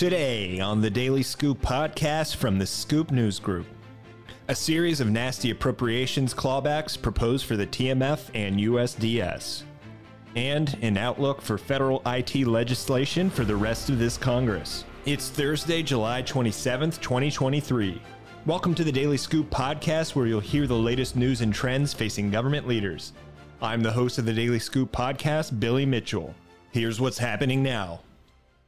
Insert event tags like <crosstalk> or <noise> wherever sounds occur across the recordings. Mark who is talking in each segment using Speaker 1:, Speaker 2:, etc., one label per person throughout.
Speaker 1: Today on the Daily Scoop podcast from the Scoop News Group. A series of nasty appropriations clawbacks proposed for the TMF and USDS. And an outlook for federal IT legislation for the rest of this Congress. It's Thursday, July 27th, 2023. Welcome to the Daily Scoop podcast, where you'll hear the latest news and trends facing government leaders. I'm the host of the Daily Scoop podcast, Billy Mitchell. Here's what's happening now.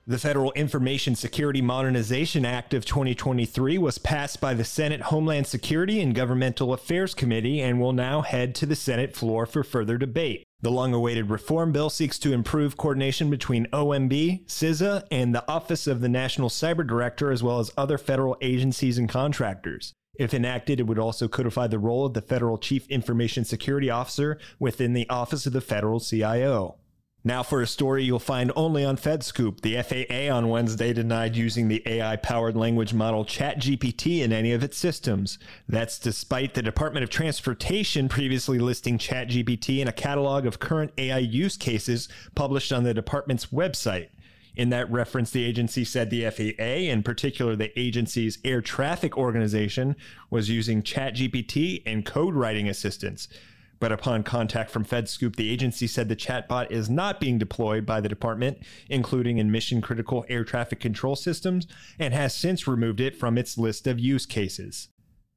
Speaker 1: The Federal Information Security Modernization Act of 2023 was passed by the Senate Homeland Security and Governmental Affairs Committee and will now head to the Senate floor for further debate. The long awaited reform bill seeks to improve coordination between OMB, CISA, and the Office of the National Cyber Director, as well as other federal agencies and contractors. If enacted, it would also codify the role of the Federal Chief Information Security Officer within the Office of the Federal CIO. Now, for a story you'll find only on FedScoop, the FAA on Wednesday denied using the AI powered language model ChatGPT in any of its systems. That's despite the Department of Transportation previously listing ChatGPT in a catalog of current AI use cases published on the department's website. In that reference, the agency said the FAA, in particular the agency's air traffic organization, was using ChatGPT and code writing assistance. But upon contact from FedScoop, the agency said the chatbot is not being deployed by the department, including in mission critical air traffic control systems, and has since removed it from its list of use cases.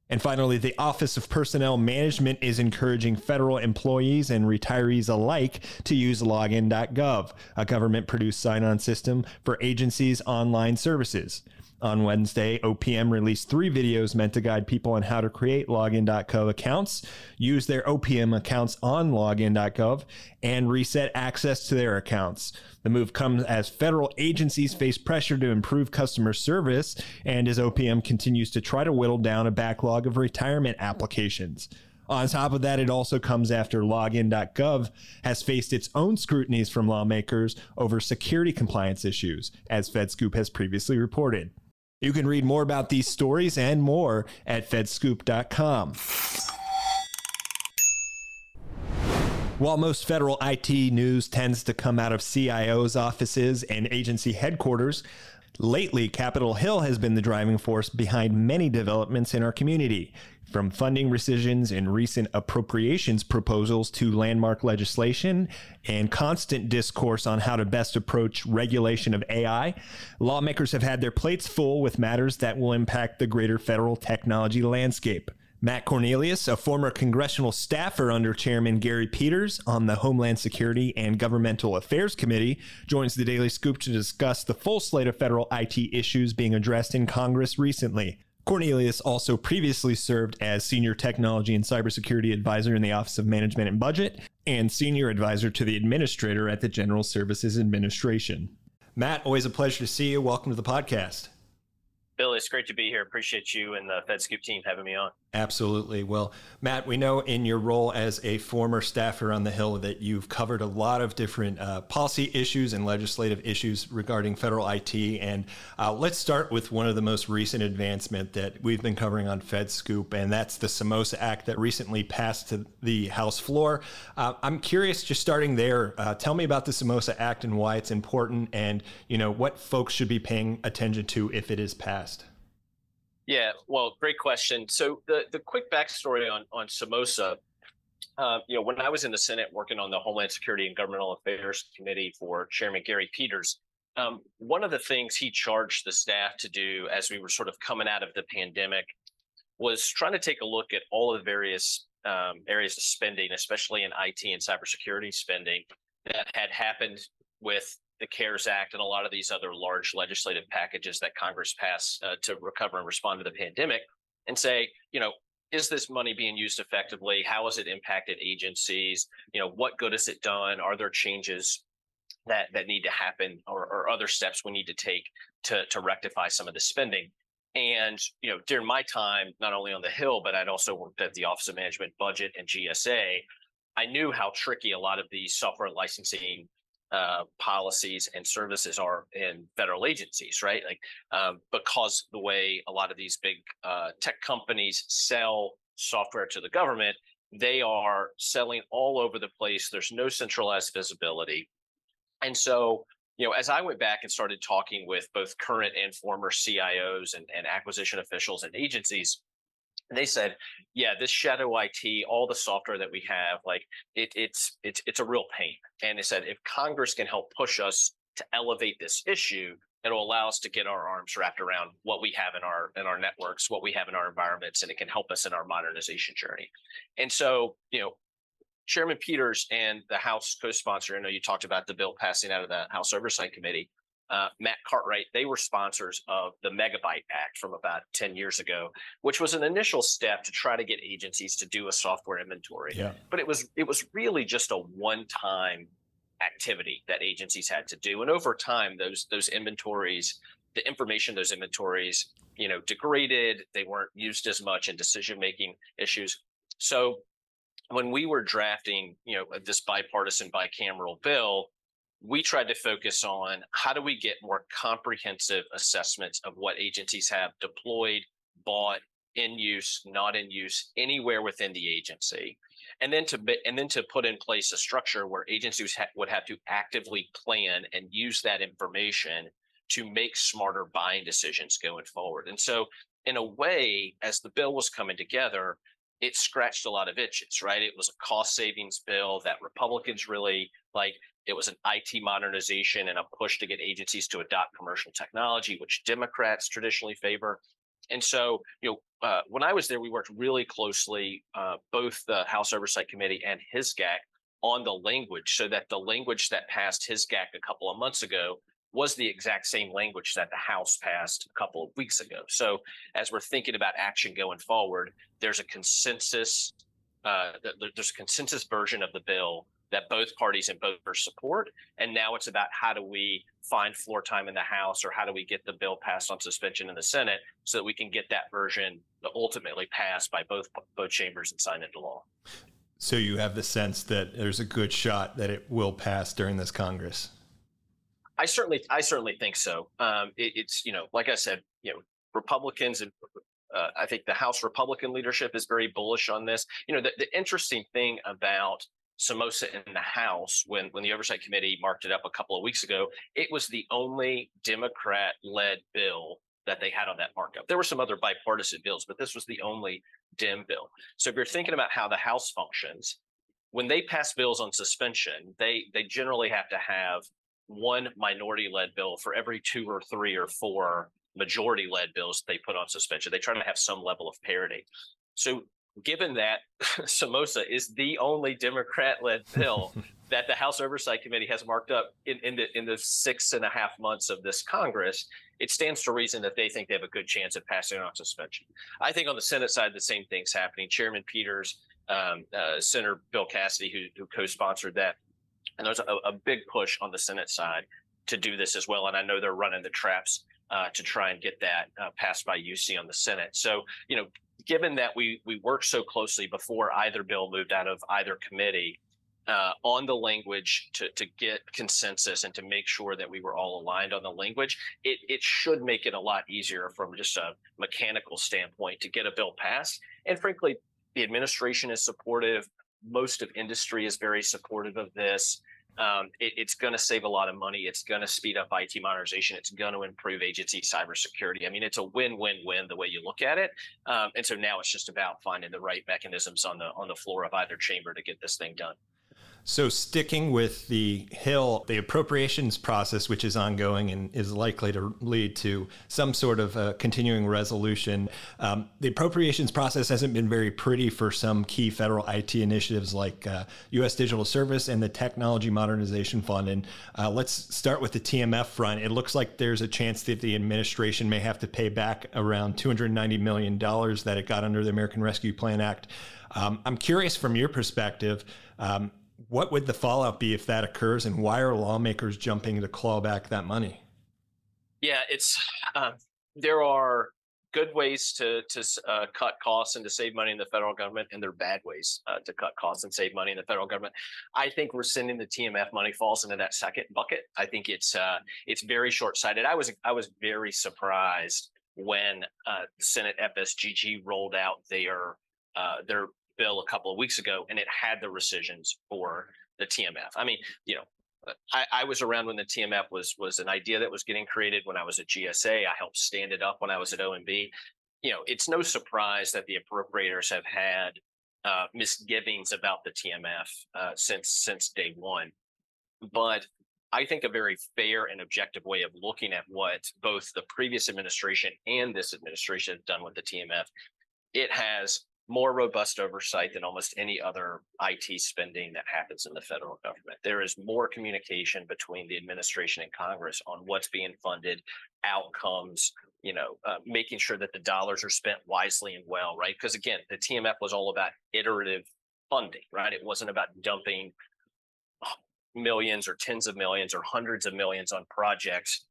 Speaker 1: And finally, the Office of Personnel Management is encouraging federal employees and retirees alike to use login.gov, a government produced sign on system for agencies' online services. On Wednesday, OPM released three videos meant to guide people on how to create login.gov accounts, use their OPM accounts on login.gov, and reset access to their accounts. The move comes as federal agencies face pressure to improve customer service and as OPM continues to try to whittle down a backlog of retirement applications. On top of that, it also comes after login.gov has faced its own scrutinies from lawmakers over security compliance issues, as FedScoop has previously reported. You can read more about these stories and more at fedscoop.com. While most federal IT news tends to come out of CIO's offices and agency headquarters, lately Capitol Hill has been the driving force behind many developments in our community. From funding rescissions and recent appropriations proposals to landmark legislation and constant discourse on how to best approach regulation of AI, lawmakers have had their plates full with matters that will impact the greater federal technology landscape. Matt Cornelius, a former congressional staffer under Chairman Gary Peters on the Homeland Security and Governmental Affairs Committee, joins the Daily Scoop to discuss the full slate of federal IT issues being addressed in Congress recently. Cornelius also previously served as Senior Technology and Cybersecurity Advisor in the Office of Management and Budget and Senior Advisor to the Administrator at the General Services Administration. Matt, always a pleasure to see you. Welcome to the podcast.
Speaker 2: Billy, it's great to be here. Appreciate you and the FedScoop team having me on.
Speaker 1: Absolutely. Well, Matt, we know in your role as a former staffer on the Hill that you've covered a lot of different uh, policy issues and legislative issues regarding federal IT. And uh, let's start with one of the most recent advancement that we've been covering on FedScoop, and that's the Samosa Act that recently passed to the House floor. Uh, I'm curious, just starting there, uh, tell me about the Samosa Act and why it's important, and you know what folks should be paying attention to if it is passed.
Speaker 2: Yeah, well, great question. So the the quick backstory on on Samosa, uh, you know, when I was in the Senate working on the Homeland Security and Governmental Affairs Committee for Chairman Gary Peters, um, one of the things he charged the staff to do as we were sort of coming out of the pandemic was trying to take a look at all of the various um, areas of spending, especially in IT and cybersecurity spending, that had happened with the CARES Act and a lot of these other large legislative packages that Congress passed uh, to recover and respond to the pandemic and say, you know, is this money being used effectively? How has it impacted agencies? You know, what good has it done? Are there changes that that need to happen or, or other steps we need to take to to rectify some of the spending? And you know, during my time, not only on the Hill, but I'd also worked at the Office of Management Budget and GSA. I knew how tricky a lot of these software licensing uh, policies and services are in federal agencies, right? Like um, because the way a lot of these big uh, tech companies sell software to the government, they are selling all over the place. There's no centralized visibility, and so you know, as I went back and started talking with both current and former CIOs and, and acquisition officials and agencies, they said, yeah, this shadow IT, all the software that we have, like it, it's it's it's a real pain. And they said if Congress can help push us to elevate this issue, it'll allow us to get our arms wrapped around what we have in our in our networks, what we have in our environments, and it can help us in our modernization journey. And so, you know, Chairman Peters and the House co-sponsor, I know you talked about the bill passing out of the House Oversight Committee. Uh, Matt Cartwright, they were sponsors of the Megabyte Act from about 10 years ago, which was an initial step to try to get agencies to do a software inventory. Yeah. But it was it was really just a one-time activity that agencies had to do. And over time, those those inventories, the information those inventories, you know, degraded, they weren't used as much in decision-making issues. So when we were drafting, you know, this bipartisan bicameral bill, we tried to focus on how do we get more comprehensive assessments of what agencies have deployed, bought, in use, not in use, anywhere within the agency, and then to and then to put in place a structure where agencies ha- would have to actively plan and use that information to make smarter buying decisions going forward. And so, in a way, as the bill was coming together, it scratched a lot of itches, right? It was a cost savings bill that Republicans really like. It was an IT modernization and a push to get agencies to adopt commercial technology, which Democrats traditionally favor. And so, you know, uh, when I was there, we worked really closely, uh, both the House Oversight Committee and HSGAC on the language so that the language that passed HSGAC a couple of months ago was the exact same language that the House passed a couple of weeks ago. So as we're thinking about action going forward, there's a consensus. Uh, there's a consensus version of the bill that both parties and both are support. And now it's about how do we find floor time in the House or how do we get the bill passed on suspension in the Senate so that we can get that version ultimately passed by both both chambers and signed into law.
Speaker 1: So you have the sense that there's a good shot that it will pass during this Congress.
Speaker 2: I certainly, I certainly think so. Um, it, it's you know, like I said, you know, Republicans and uh, I think the House Republican leadership is very bullish on this. You know, the, the interesting thing about Samosa in the House when when the Oversight Committee marked it up a couple of weeks ago, it was the only Democrat-led bill that they had on that markup. There were some other bipartisan bills, but this was the only Dem bill. So if you're thinking about how the House functions, when they pass bills on suspension, they they generally have to have one minority-led bill for every two or three or four majority-led bills they put on suspension. They try to have some level of parity. So given that <laughs> Samosa is the only Democrat-led bill <laughs> that the House Oversight Committee has marked up in, in, the in the six and a half months of this Congress, it stands to reason that they think they have a good chance of passing on suspension. I think on the Senate side, the same thing's happening. Chairman Peters, um, uh, Senator Bill Cassidy, who, who co-sponsored that, and there's a, a, big push on the Senate side to do this as well. And I know they're running the traps uh, to try and get that uh, passed by UC on the Senate. So, you know, given that we we worked so closely before either bill moved out of either committee uh, on the language to to get consensus and to make sure that we were all aligned on the language, it it should make it a lot easier from just a mechanical standpoint to get a bill passed. And frankly, the administration is supportive. Most of industry is very supportive of this um, it, it's going to save a lot of money. It's going to speed up IT modernization. It's going to improve agency cybersecurity. I mean, it's a win-win-win the way you look at it. Um, and so now it's just about finding the right mechanisms on the on the floor of either chamber to get this thing done.
Speaker 1: So, sticking with the Hill, the appropriations process, which is ongoing and is likely to lead to some sort of continuing resolution, um, the appropriations process hasn't been very pretty for some key federal IT initiatives like uh, U.S. Digital Service and the Technology Modernization Fund. And uh, let's start with the TMF front. It looks like there's a chance that the administration may have to pay back around $290 million that it got under the American Rescue Plan Act. Um, I'm curious from your perspective. Um, what would the fallout be if that occurs, and why are lawmakers jumping to claw back that money?
Speaker 2: Yeah, it's uh, there are good ways to to uh, cut costs and to save money in the federal government, and there are bad ways uh, to cut costs and save money in the federal government. I think rescinding the TMF money falls into that second bucket. I think it's uh, it's very short sighted. I was I was very surprised when uh, Senate FSGG rolled out their uh, their bill a couple of weeks ago, and it had the rescissions for the TMF. I mean, you know, I, I, was around when the TMF was was an idea that was getting created when I was at GSA. I helped stand it up when I was at OMB. You know, it's no surprise that the appropriators have had uh, misgivings about the TMF uh, since since day one. But I think a very fair and objective way of looking at what both the previous administration and this administration have done with the TMF, it has more robust oversight than almost any other IT spending that happens in the federal government. There is more communication between the administration and Congress on what's being funded, outcomes, you know, uh, making sure that the dollars are spent wisely and well, right? Because again, the TMF was all about iterative funding, right? It wasn't about dumping millions or tens of millions or hundreds of millions on projects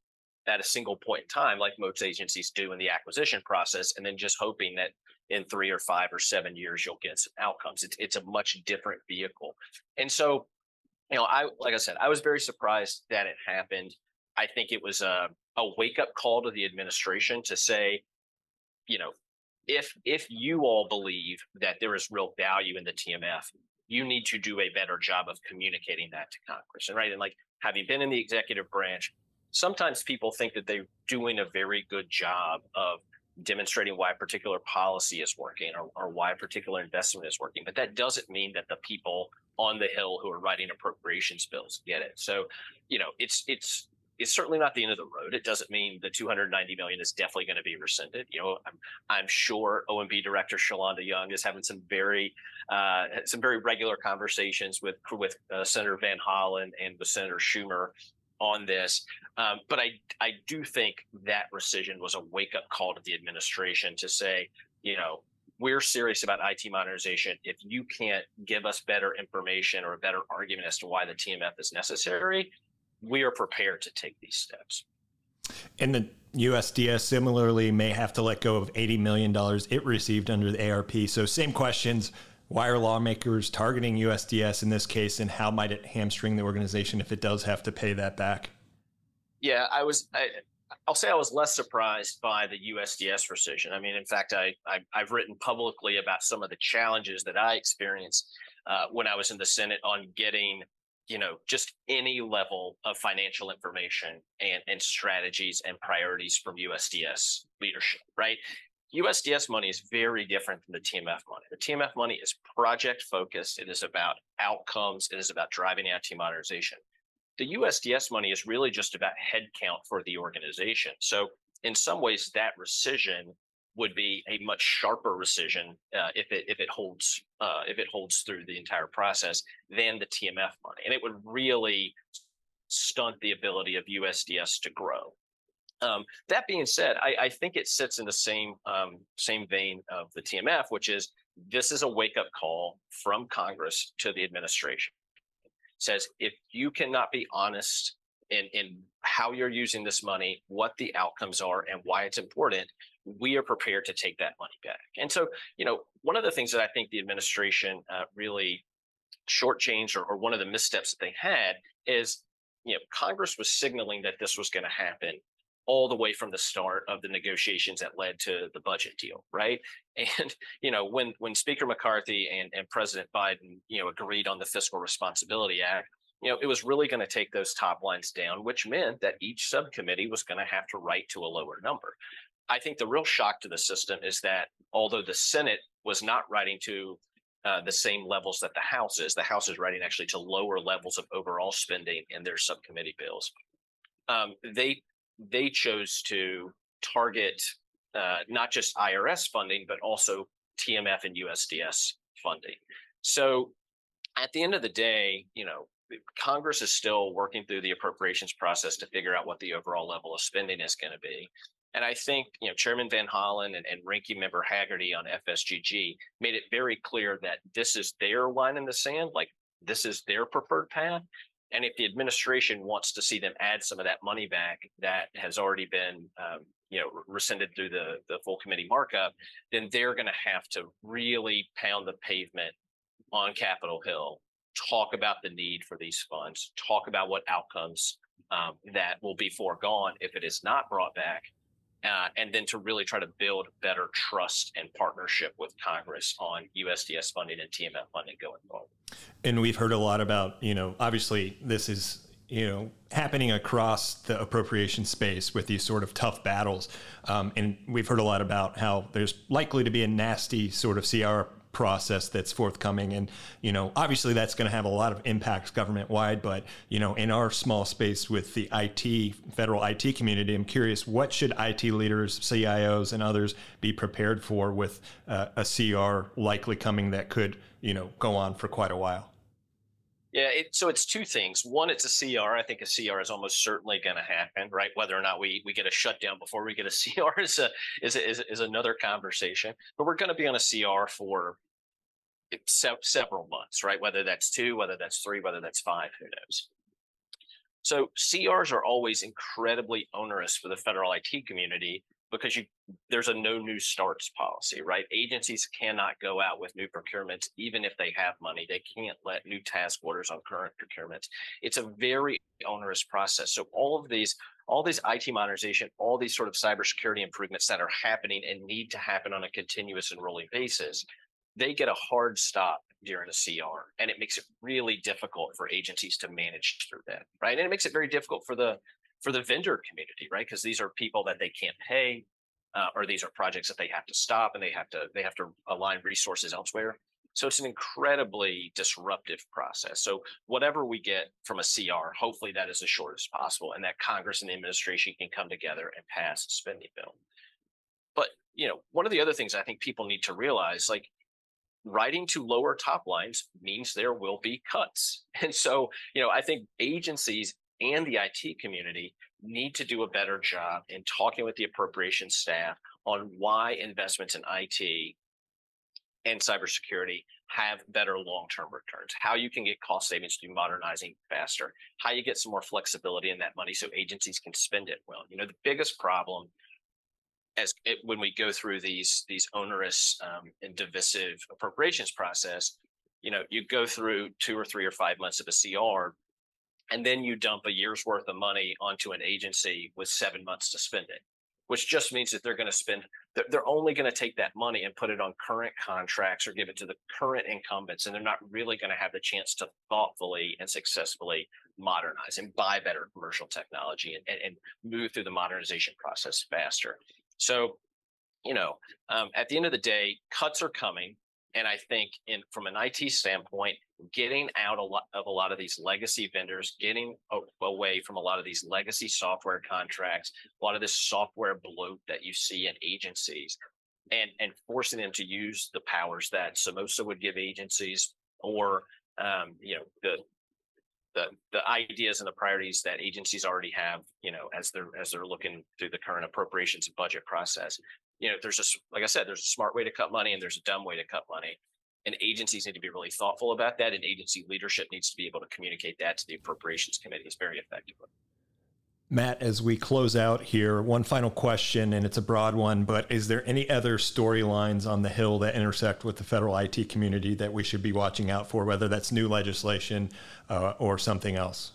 Speaker 2: at a single point in time, like most agencies do in the acquisition process, and then just hoping that in three or five or seven years you'll get some outcomes. It's it's a much different vehicle, and so you know, I like I said, I was very surprised that it happened. I think it was a a wake up call to the administration to say, you know, if if you all believe that there is real value in the TMF, you need to do a better job of communicating that to Congress. And right, and like having been in the executive branch, sometimes people think that they're doing a very good job of demonstrating why a particular policy is working or, or why a particular investment is working. But that doesn't mean that the people on the hill who are writing appropriations bills get it. So, you know, it's it's it's certainly not the end of the road. It doesn't mean the 290 million is definitely going to be rescinded. You know, I'm, I'm sure OMB Director Shalanda Young is having some very uh, some very regular conversations with with uh, Senator Van Hollen and with Senator Schumer on this. Um, but I I do think that rescission was a wake up call to the administration to say, you know, we're serious about IT modernization. If you can't give us better information or a better argument as to why the TMF is necessary, we are prepared to take these steps.
Speaker 1: And the USDS similarly may have to let go of $80 million it received under the ARP. So, same questions. Why are lawmakers targeting USDS in this case, and how might it hamstring the organization if it does have to pay that back?
Speaker 2: Yeah, I was. I, will say I was less surprised by the USDS rescission. I mean, in fact, I, I have written publicly about some of the challenges that I experienced uh, when I was in the Senate on getting you know just any level of financial information and and strategies and priorities from USDS leadership right USDS money is very different than the TMF money. The TMF money is project focused. It is about outcomes. It is about driving IT modernization. The USDS money is really just about headcount for the organization. So in some ways, that rescission would be a much sharper rescission uh, if it if it holds uh, if it holds through the entire process than the TMF money, and it would really stunt the ability of USDS to grow. Um, that being said, I, I, think it sits in the same um, same vein of the TMF, which is this is a wake up call from Congress to the administration. It says if you cannot be honest in in how you're using this money, what the outcomes are, and why it's important, we are prepared to take that money back. And so, you know, one of the things that I think the administration uh, really shortchanged or, or one of the missteps that they had is, you know, Congress was signaling that this was going to happen all the way from the start of the negotiations that led to the budget deal, <laughs> right? And you know, when when Speaker McCarthy and, and President Biden, you know, agreed on the Fiscal Responsibility Act, you know, it was really going to take those top lines down, which meant that each subcommittee was going to have to write to a lower number. I think the real shock to the system is that although the Senate was not writing to uh, the same levels that the House is, the House is writing actually to lower levels of overall spending in their subcommittee bills. Um, they they chose to target uh, not just IRS funding, but also TMF and USDS funding. So at the end of the day, you know, Congress is still working through the appropriations process to figure out what the overall level of spending is going to be. And I think you know Chairman Van Hollen and, and Ranking Member Hagerty on FSGG made it very clear that this is their line in the sand, like this is their preferred path. And if the administration wants to see them add some of that money back that has already been um, you know rescinded through the the full committee markup, then they're going to have to really pound the pavement on Capitol Hill, talk about the need for these funds, talk about what outcomes um, that will be foregone if it is not brought back, uh, and then to really try to build better trust and partnership with Congress on USDS funding and TMF funding going forward.
Speaker 1: And we've heard a lot about, you know, obviously this is you know happening across the appropriation space with these sort of tough battles um, and we've heard a lot about how there's likely to be a nasty sort of cr process that's forthcoming and you know obviously that's going to have a lot of impacts government wide but you know in our small space with the IT federal IT community I'm curious what should IT leaders CIOs and others be prepared for with uh, a CR likely coming that could you know go on for quite a while
Speaker 2: yeah, it, so it's two things. One, it's a CR. I think a CR is almost certainly going to happen, right? Whether or not we we get a shutdown before we get a <laughs> CR is a is a, is, is another conversation. But we're going to be on a CR for se- several months, right? Whether that's two, whether that's three, whether that's five, who knows? So CRs are always incredibly onerous for the federal IT community because you there's a no new starts policy, right? Agencies cannot go out with new procurements even if they have money. They can't let new task orders on current procurements. It's a very onerous process. So all of these all these IT modernization, all these sort of cybersecurity improvements that are happening and need to happen on a continuous and rolling basis, they get a hard stop during a CR, and it makes it really difficult for agencies to manage through that, right? And it makes it very difficult for the for the vendor community, right? Because these are people that they can't pay, uh, or these are projects that they have to stop and they have to they have to align resources elsewhere. So it's an incredibly disruptive process. So whatever we get from a CR, hopefully that is as short as possible, and that Congress and the administration can come together and pass a spending bill. But you know, one of the other things I think people need to realize, like writing to lower top lines means there will be cuts. <laughs> And so, you know, I think agencies and the IT community need to do a better job in talking with the appropriations staff on why investments in IT and cybersecurity have better long-term returns, how you can get cost savings through modernizing faster, how you get some more flexibility in that money so agencies can spend it well. You know, the biggest problem as it, when we go through these these onerous um, and divisive appropriations process, you know, you go through two or three or five months of a CR, and then you dump a year's worth of money onto an agency with seven months to spend it, which just means that they're going to spend. They're, they're only going to take that money and put it on current contracts or give it to the current incumbents, and they're not really going to have the chance to thoughtfully and successfully modernize and buy better commercial technology and, and, and move through the modernization process faster. So, you know, um, at the end of the day, cuts are coming. And I think in from an IT standpoint, getting out a lot of a lot of these legacy vendors, getting away from a lot of these legacy software contracts, a lot of this software bloat that you see in agencies, and and forcing them to use the powers that Samosa would give agencies, or um, you know the the the ideas and the priorities that agencies already have, you know, as they're as they're looking through the current appropriations and budget process. You know, there's just like I said, there's a smart way to cut money and there's a dumb way to cut money. And agencies need to be really thoughtful about that. And agency leadership needs to be able to communicate that to the appropriations committees very effectively.
Speaker 1: Matt, as we close out here, one final question, and it's a broad one, but is there any other storylines on the Hill that intersect with the federal IT community that we should be watching out for, whether that's new legislation uh, or something else?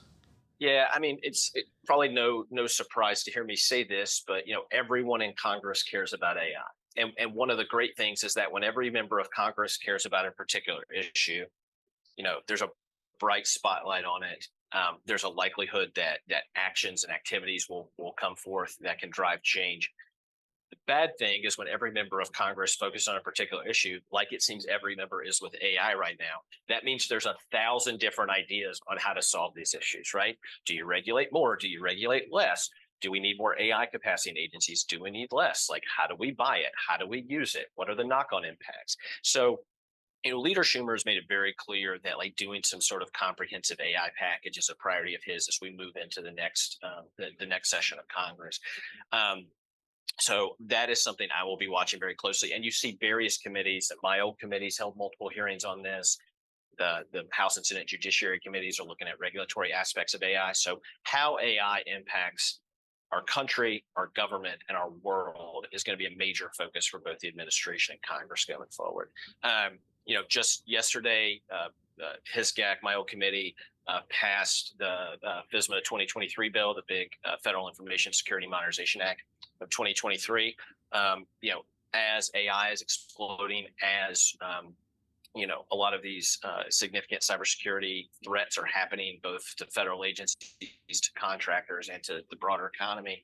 Speaker 2: Yeah, I mean, it's it, probably no no surprise to hear me say this, but you know, everyone in Congress cares about AI, and and one of the great things is that when every member of Congress cares about a particular issue, you know, there's a bright spotlight on it um, there's a likelihood that that actions and activities will will come forth that can drive change. The bad thing is when every member of Congress focuses on a particular issue, like it seems every member is with AI right now. That means there's a thousand different ideas on how to solve these issues, right? Do you regulate more? Do you regulate less? Do we need more AI capacity in agencies? Do we need less? Like, how do we buy it? How do we use it? What are the knock on impacts? So, you know, Leader Schumer has made it very clear that like doing some sort of comprehensive AI package is a priority of his as we move into the next um, the, the next session of Congress. Um, so that is something I will be watching very closely. And you see various committees. My old committees held multiple hearings on this. The the House and Senate Judiciary committees are looking at regulatory aspects of AI. So how AI impacts our country, our government, and our world is going to be a major focus for both the administration and Congress going forward. Um, you know, just yesterday, uh, uh, HSGAC, my old committee, uh, passed the uh, FISMA 2023 bill, the big uh, Federal Information Security Modernization Act of 2023. Um, you know, as AI is exploding, as um, you know, a lot of these uh, significant cybersecurity threats are happening both to federal agencies, to contractors, and to the broader economy.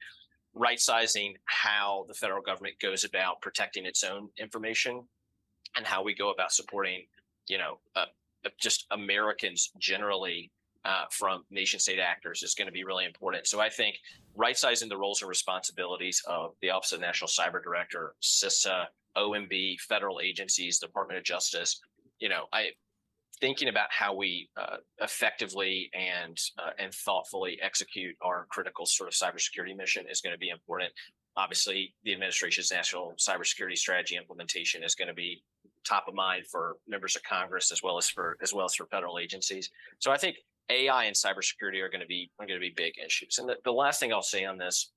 Speaker 2: Right sizing how the federal government goes about protecting its own information and how we go about supporting, you know, uh, uh just Americans generally uh, from nation state actors is going to be really important. So I think right sizing the roles and responsibilities of the Office of National Cyber Director, CISA, OMB, federal agencies, Department of Justice, you know, I thinking about how we uh, effectively and uh, and thoughtfully execute our critical sort of cybersecurity mission is going to be important. Obviously, the administration's national cybersecurity strategy implementation is going to be top of mind for members of Congress as well as for as well as for federal agencies. So I think AI and cybersecurity are going to be are going to be big issues. And the, the last thing I'll say on this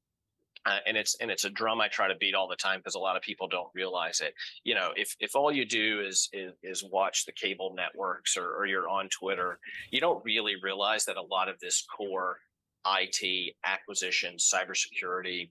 Speaker 2: uh, and it's and it's a drum I try to beat all the time because a lot of people don't realize it. You know, if if all you do is is, is watch the cable networks or, or you're on Twitter, you don't really realize that a lot of this core IT acquisition, cybersecurity,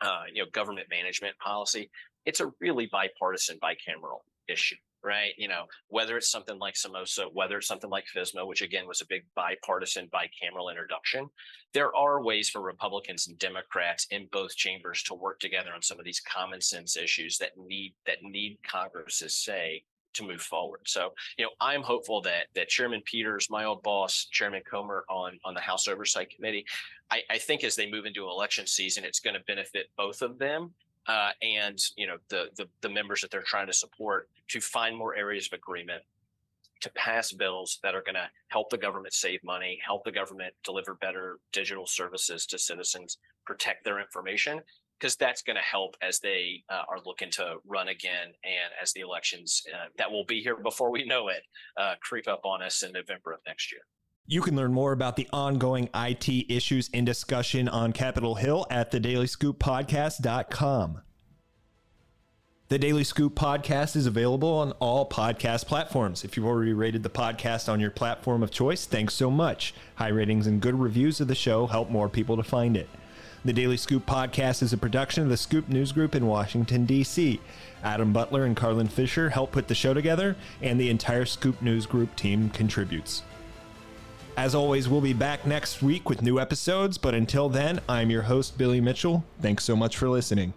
Speaker 2: uh, you know, government management policy, it's a really bipartisan, bicameral issue right? You know, whether it's something like Samosa, whether it's something like FISMA, which again was a big bipartisan, bicameral introduction, there are ways for Republicans and Democrats in both chambers to work together on some of these common sense issues that need that need Congress's say to move forward. So, you know, I'm hopeful that that Chairman Peters, my old boss, Chairman Comer on on the House Oversight Committee, I, I think as they move into election season, it's going to benefit both of them uh, and you know the, the the members that they're trying to support to find more areas of agreement to pass bills that are going to help the government save money, help the government deliver better digital services to citizens, protect their information, because that's going to help as they uh, are looking to run again and as the elections uh, that will be here before we know it uh, creep up on us in November of next year.
Speaker 1: You can learn more about the ongoing IT issues in discussion on Capitol Hill at thedailyscooppodcast.com. The Daily Scoop podcast is available on all podcast platforms. If you've already rated the podcast on your platform of choice, thanks so much. High ratings and good reviews of the show help more people to find it. The Daily Scoop podcast is a production of the Scoop News Group in Washington, D.C. Adam Butler and Carlin Fisher help put the show together, and the entire Scoop News Group team contributes. As always, we'll be back next week with new episodes, but until then, I'm your host, Billy Mitchell. Thanks so much for listening.